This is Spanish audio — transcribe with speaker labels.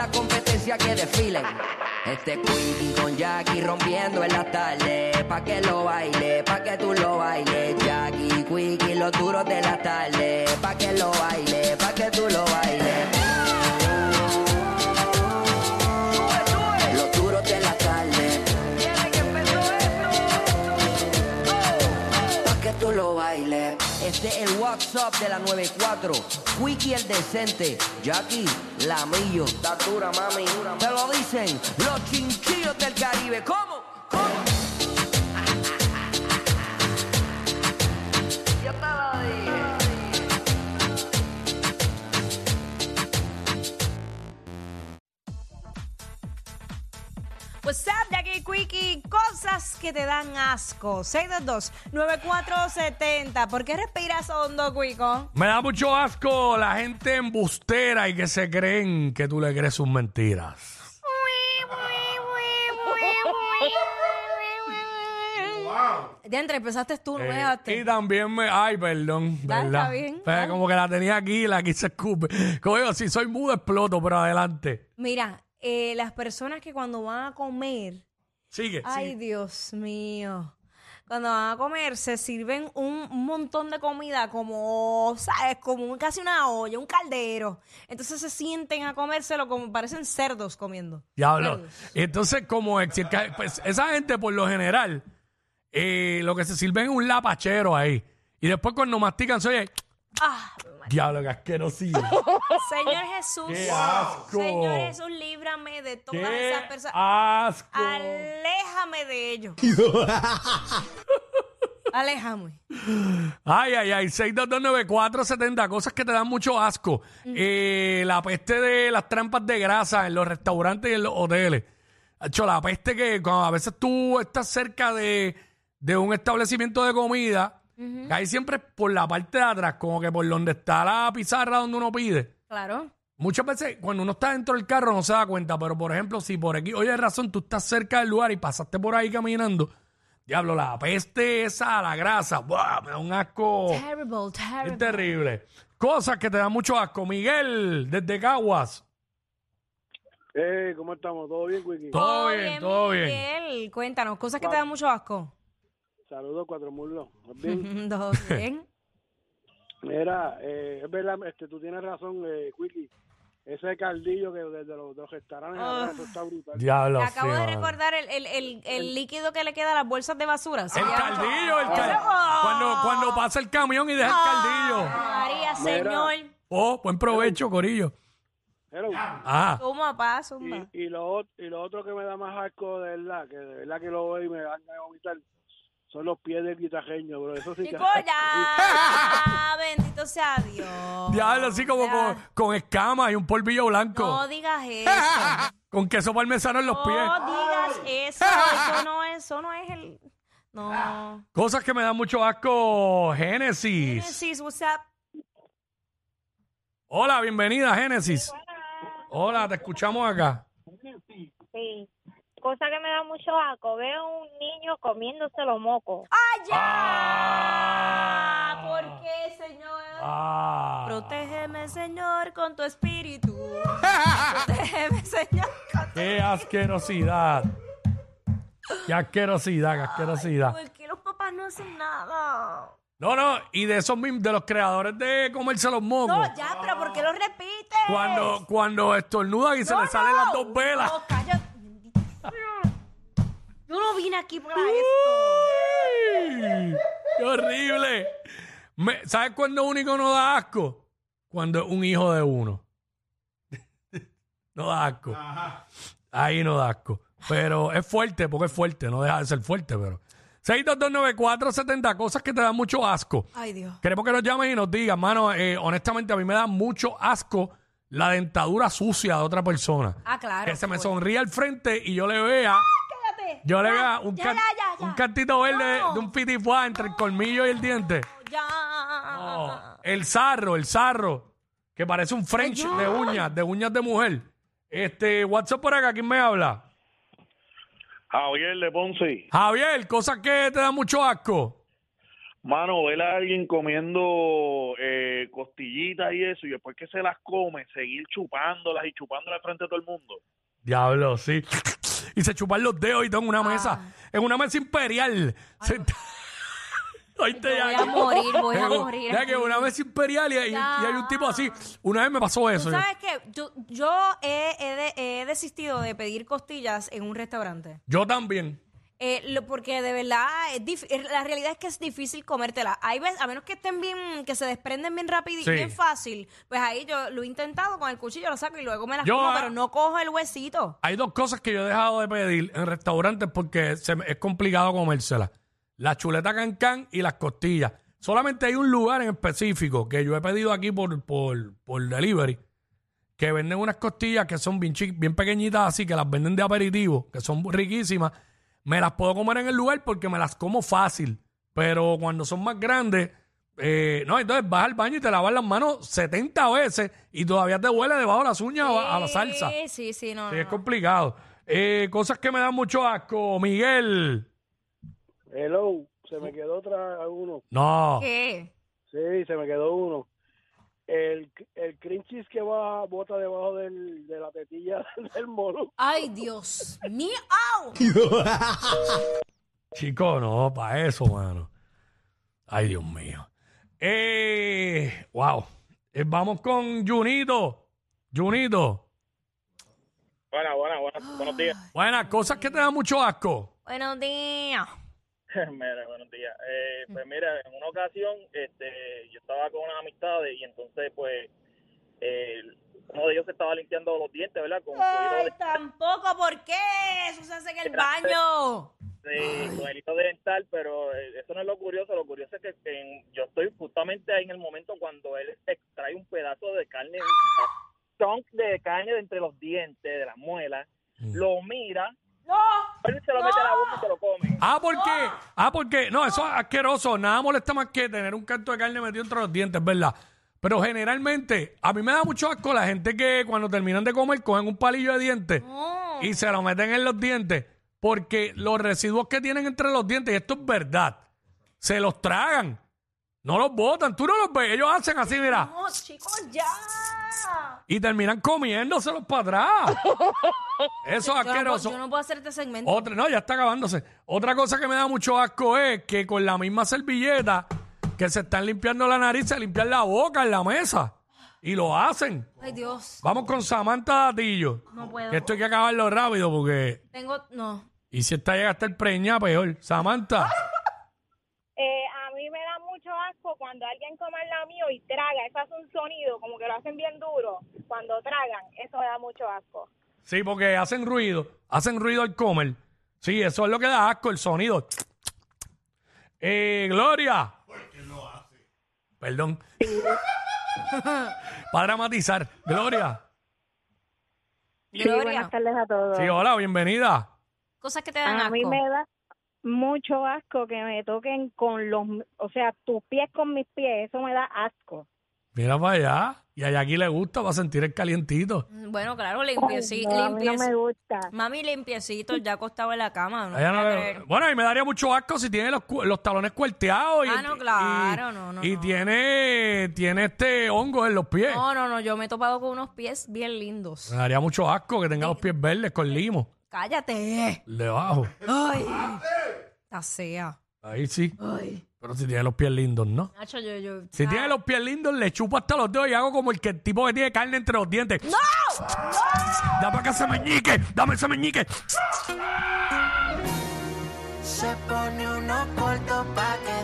Speaker 1: la competencia que desfilen. Este Quickie con Jackie rompiendo en la tarde. Pa' que lo baile, pa' que tú lo bailes. Jackie, Quickie, los duros de la tarde. Pa' que lo baile, pa' que tú lo bailes. Es el WhatsApp de la 94. Quickie el decente. Jackie, la millo. Está dura, mami. Te lo dicen los chinchillos del Caribe.
Speaker 2: Cosas que te dan asco. 622-9470. ¿Por qué respiras hondo, Quico?
Speaker 3: Me da mucho asco la gente embustera y que se creen que tú le crees sus mentiras.
Speaker 2: De entre empezaste tú, no me
Speaker 3: Eh,
Speaker 2: dejaste.
Speaker 3: y también me. Ay, perdón.
Speaker 2: Dale,
Speaker 3: ¿verdad?
Speaker 2: está bien,
Speaker 3: Pero
Speaker 2: dale.
Speaker 3: como que la tenía aquí y la quise escupe. Como digo, si soy mudo, exploto, pero adelante.
Speaker 2: Mira, eh, las personas que cuando van a comer,
Speaker 3: Sigue.
Speaker 2: ay
Speaker 3: sigue.
Speaker 2: Dios mío, cuando van a comer se sirven un, montón de comida como, ¿sabes? Como un- casi una olla, un caldero. Entonces se sienten a comérselo como parecen cerdos comiendo.
Speaker 3: Diablo. Entonces, como ex- pues, esa gente, por lo general, eh, lo que se sirve es un lapachero ahí. Y después, cuando mastican, se oye.
Speaker 2: Ah,
Speaker 3: Diablo, qué asquerosidad.
Speaker 2: Señor Jesús,
Speaker 3: ¡Qué asco!
Speaker 2: Señor Jesús, líbrame de todas
Speaker 3: ¡Qué
Speaker 2: esas personas.
Speaker 3: asco!
Speaker 2: Aléjame de ellos. Aléjame.
Speaker 3: Ay, ay, ay, 6229470, cosas que te dan mucho asco. Eh, la peste de las trampas de grasa en los restaurantes y en los hoteles. Hecho, la peste que cuando a veces tú estás cerca de, de un establecimiento de comida, ahí siempre es por la parte de atrás, como que por donde está la pizarra donde uno pide.
Speaker 2: Claro.
Speaker 3: Muchas veces cuando uno está dentro del carro no se da cuenta, pero por ejemplo, si por aquí, oye, razón, tú estás cerca del lugar y pasaste por ahí caminando, diablo, la peste esa, la grasa, ¡buah! me da un asco.
Speaker 2: Terrible,
Speaker 3: Es
Speaker 2: terrible.
Speaker 3: terrible. Cosas que te dan mucho asco. Miguel, desde Caguas.
Speaker 4: Eh, ¿cómo estamos? ¿Todo bien, Quickie?
Speaker 3: Todo bien, todo bien.
Speaker 2: Miguel. Cuéntanos, cosas que te dan mucho asco.
Speaker 4: Saludos, Cuatro Muslos. ¿Estás bien?
Speaker 2: Todo bien.
Speaker 4: Mira, eh, es verdad, este, tú tienes razón, eh, Quickie. Ese caldillo que desde los, de los restaurantes,
Speaker 2: Ah.
Speaker 4: eso está brutal.
Speaker 3: Diablo.
Speaker 2: Acabo
Speaker 3: sí,
Speaker 2: de recordar el, el, el, el líquido que le queda a las bolsas de basura. ¿se
Speaker 3: El caldillo, el cal-
Speaker 2: Eso-
Speaker 3: cuando, cuando pasa el camión y deja el caldillo.
Speaker 2: María,
Speaker 4: Mira.
Speaker 2: señor.
Speaker 3: Oh, buen provecho, Corillo.
Speaker 4: Hello.
Speaker 3: Ah,
Speaker 2: Suma, pa, suma.
Speaker 4: Y, y, lo, y lo otro que me da más asco de verdad, que de verdad que lo veo y me dan de vomitar, son los pies del guitarreño, bro. Eso sí que...
Speaker 2: Chico, ya. Bendito sea Dios.
Speaker 3: diablo, así como con, con escamas y un polvillo blanco.
Speaker 2: No digas eso.
Speaker 3: Con queso parmesano en los pies.
Speaker 2: No digas eso. Eso no es, eso no es el. No.
Speaker 3: Cosas que me dan mucho asco. Génesis.
Speaker 2: Genesis, what's up?
Speaker 3: Hola, bienvenida, Génesis. Hola, te escuchamos acá.
Speaker 5: Sí. Cosa que me da mucho asco. Veo un niño comiéndose los mocos.
Speaker 2: ¡Allá!
Speaker 3: Ah.
Speaker 2: ¿Por qué, Señor?
Speaker 3: Ah.
Speaker 2: Protégeme, Señor, con tu espíritu. Protégeme, Señor, con tu
Speaker 3: Qué asquerosidad. Qué asquerosidad, qué asquerosidad.
Speaker 2: ¿Por qué los papás no hacen nada?
Speaker 3: No, no, y de esos mismos, de los creadores de comerse los mocos.
Speaker 2: No, ya, pero ¿por qué lo repites?
Speaker 3: Cuando, cuando estornudan y se
Speaker 2: No,
Speaker 3: le salen las dos velas.
Speaker 2: No. Yo no vine aquí para esto.
Speaker 3: ¡Ay! ¡Qué horrible! Me- ¿Sabes cuándo único no da asco? Cuando es un hijo de uno. no da asco. Ahí no da asco. Pero es fuerte, porque es fuerte. No deja de ser fuerte, pero... 6229470, cosas que te dan mucho asco.
Speaker 2: Ay, Dios.
Speaker 3: Queremos que nos llamen y nos digan, mano, eh, honestamente a mí me da mucho asco la dentadura sucia de otra persona.
Speaker 2: Ah, claro.
Speaker 3: que se me
Speaker 2: pues.
Speaker 3: sonríe al frente y yo le vea, Yo le vea un,
Speaker 2: ya,
Speaker 3: can-
Speaker 2: ya, ya, ya.
Speaker 3: un cantito verde
Speaker 2: No.
Speaker 3: de un pitifuá entre el colmillo y el diente.
Speaker 2: Ya.
Speaker 3: Oh, el zarro, el zarro, que parece un French de uñas, de uñas de mujer. Este, WhatsApp por acá, ¿quién me habla?
Speaker 6: Javier de Ponce.
Speaker 3: Javier, cosas que te dan mucho asco.
Speaker 6: Mano, ver a alguien comiendo eh, costillitas y eso, y después que se las come, seguir chupándolas y chupándolas frente a todo el mundo.
Speaker 3: Diablo, sí. Y se chupan los dedos y todo en una
Speaker 2: Ah.
Speaker 3: mesa, en una mesa imperial. Oíste,
Speaker 2: Voy a
Speaker 3: que-
Speaker 2: morir, voy a
Speaker 3: que-
Speaker 2: morir.
Speaker 3: Ya que una mesa imperial y, y- y hay un tipo así. Una vez me pasó eso.
Speaker 2: ¿Tú sabes qué? Yo, yo he, he de- he desistido de pedir costillas en un restaurante.
Speaker 3: Yo también.
Speaker 2: Eh, lo- porque de verdad, es la realidad es que es difícil comértela. Hay veces, a menos que estén bien, que se desprenden bien rápido y
Speaker 3: Sí.
Speaker 2: bien fácil, pues ahí yo lo he intentado con el cuchillo, lo saco y luego me las
Speaker 3: Yo,
Speaker 2: como, pero no cojo el huesito.
Speaker 3: Hay dos cosas que yo he dejado de pedir en restaurantes porque se es complicado comérselas. La chuleta cancán y las costillas. Solamente hay un lugar en específico que yo he pedido aquí por, por, por delivery que venden unas costillas que son bien, bien pequeñitas así, que las venden de aperitivo, que son riquísimas. Me las puedo comer en el lugar porque me las como fácil. Pero cuando son más grandes, eh, no, entonces vas al baño y te lavas las manos 70 veces y todavía te huele debajo de las uñas a, a la salsa.
Speaker 2: Sí, sí, sí, no,
Speaker 3: Sí,
Speaker 2: no,
Speaker 3: es
Speaker 2: no.
Speaker 3: complicado. Eh, cosas que me dan mucho asco. Miguel.
Speaker 4: Hello, se me quedó otra uno.
Speaker 3: No.
Speaker 2: ¿Qué?
Speaker 4: Sí, se me quedó uno. El, el cream cheese que va bota debajo del, de la tetilla del mono.
Speaker 2: Ay, Dios mío.
Speaker 3: Chico, no, para eso, mano. Ay, Dios mío. Eh, wow. Eh, vamos con Junito. Junito.
Speaker 6: Buenas, buenas, buenas, buenos días.
Speaker 3: Buenas, cosas que te dan mucho asco.
Speaker 2: Buenos días.
Speaker 6: mira, buenos días. Eh, pues mira, en una ocasión este, yo estaba con unas amistades y entonces pues eh, uno de ellos se estaba limpiando los dientes, ¿verdad? Con,
Speaker 2: Ay, tampoco, ¿por qué? Eso se hace en el baño.
Speaker 6: de- con el hilo dental, pero eh, eso no es lo curioso. Lo curioso es que en- yo estoy justamente ahí en el momento cuando él extrae un pedazo de carne, un chunk de carne de entre los dientes, de las muelas, lo mira,
Speaker 2: No.
Speaker 6: él se lo mete a la boca y se lo come.
Speaker 3: Ah, ¿por qué? Ah, porque no, eso es asqueroso. Nada molesta más que tener un canto de carne metido entre los dientes, ¿verdad? Pero generalmente, a mí me da mucho asco la gente que cuando terminan de comer cogen un palillo de dientes y se lo meten en los dientes porque los residuos que tienen entre los dientes, y esto es verdad, se los tragan. No los botan. Tú no los ves. Ellos hacen así, mira.
Speaker 2: No, chicos, ya.
Speaker 3: Y terminan comiéndoselos para atrás. Eso es
Speaker 2: Yo no, puedo,
Speaker 3: asqueroso.
Speaker 2: yo no puedo hacer este segmento.
Speaker 3: Otra, no, ya está acabándose. Otra cosa que me da mucho asco es que con la misma servilleta que se están limpiando la nariz, se limpian la boca en la mesa. Y lo hacen.
Speaker 2: Ay, Dios.
Speaker 3: Vamos con Samantha Datillo.
Speaker 2: No puedo.
Speaker 3: Que esto hay que acabarlo rápido porque...
Speaker 2: Tengo, no.
Speaker 3: Y si esta llega a estar preñada, peor. Samantha.
Speaker 5: Eh, a mí me da mucho asco cuando alguien come al lado mío y traga. Eso hace un sonido, como que lo hacen bien duro. Cuando tragan, eso me da mucho asco.
Speaker 3: Sí, porque hacen ruido. Hacen ruido al comer. Sí, eso es lo que da asco, el sonido. Eh, Gloria. Perdón. Para dramatizar. Gloria.
Speaker 2: Gloria.
Speaker 5: tardes a todos.
Speaker 3: Sí, hola, bienvenida.
Speaker 2: Cosas que te dan
Speaker 5: A
Speaker 2: asco.
Speaker 5: mí me da mucho asco que me toquen con los, o sea, tus pies con mis pies, eso me da asco.
Speaker 3: Mira para allá. Y a Jackie le gusta, va a sentir el calientito.
Speaker 2: Bueno, claro, limpiecito.
Speaker 5: no, me gusta.
Speaker 2: Mami, limpiecito, ya acostado en la cama. No
Speaker 3: ella no. Bueno, y me daría mucho asco si tiene los, cu- los talones cuarteados. Y,
Speaker 2: Ah, no, claro,
Speaker 3: y-
Speaker 2: no, no,
Speaker 3: Y
Speaker 2: no.
Speaker 3: tiene, tiene este hongo en los pies.
Speaker 2: No, no, no, yo me he topado con unos pies bien lindos.
Speaker 3: Me daría mucho asco que tenga los pies verdes con limo.
Speaker 2: Cállate.
Speaker 3: Debajo.
Speaker 2: Ay. Está sea.
Speaker 3: Ahí sí.
Speaker 2: Ay.
Speaker 3: Pero si tiene los pies lindos, ¿no?
Speaker 2: Nacho, yo, yo.
Speaker 3: Si tiene los pies lindos, le chupo hasta los dedos y hago como el que el tipo que tiene carne entre los dientes. ¡No! ¡Dame acá ese meñique! ¡Dame ese meñique!
Speaker 7: Se pone unos cortos pa' que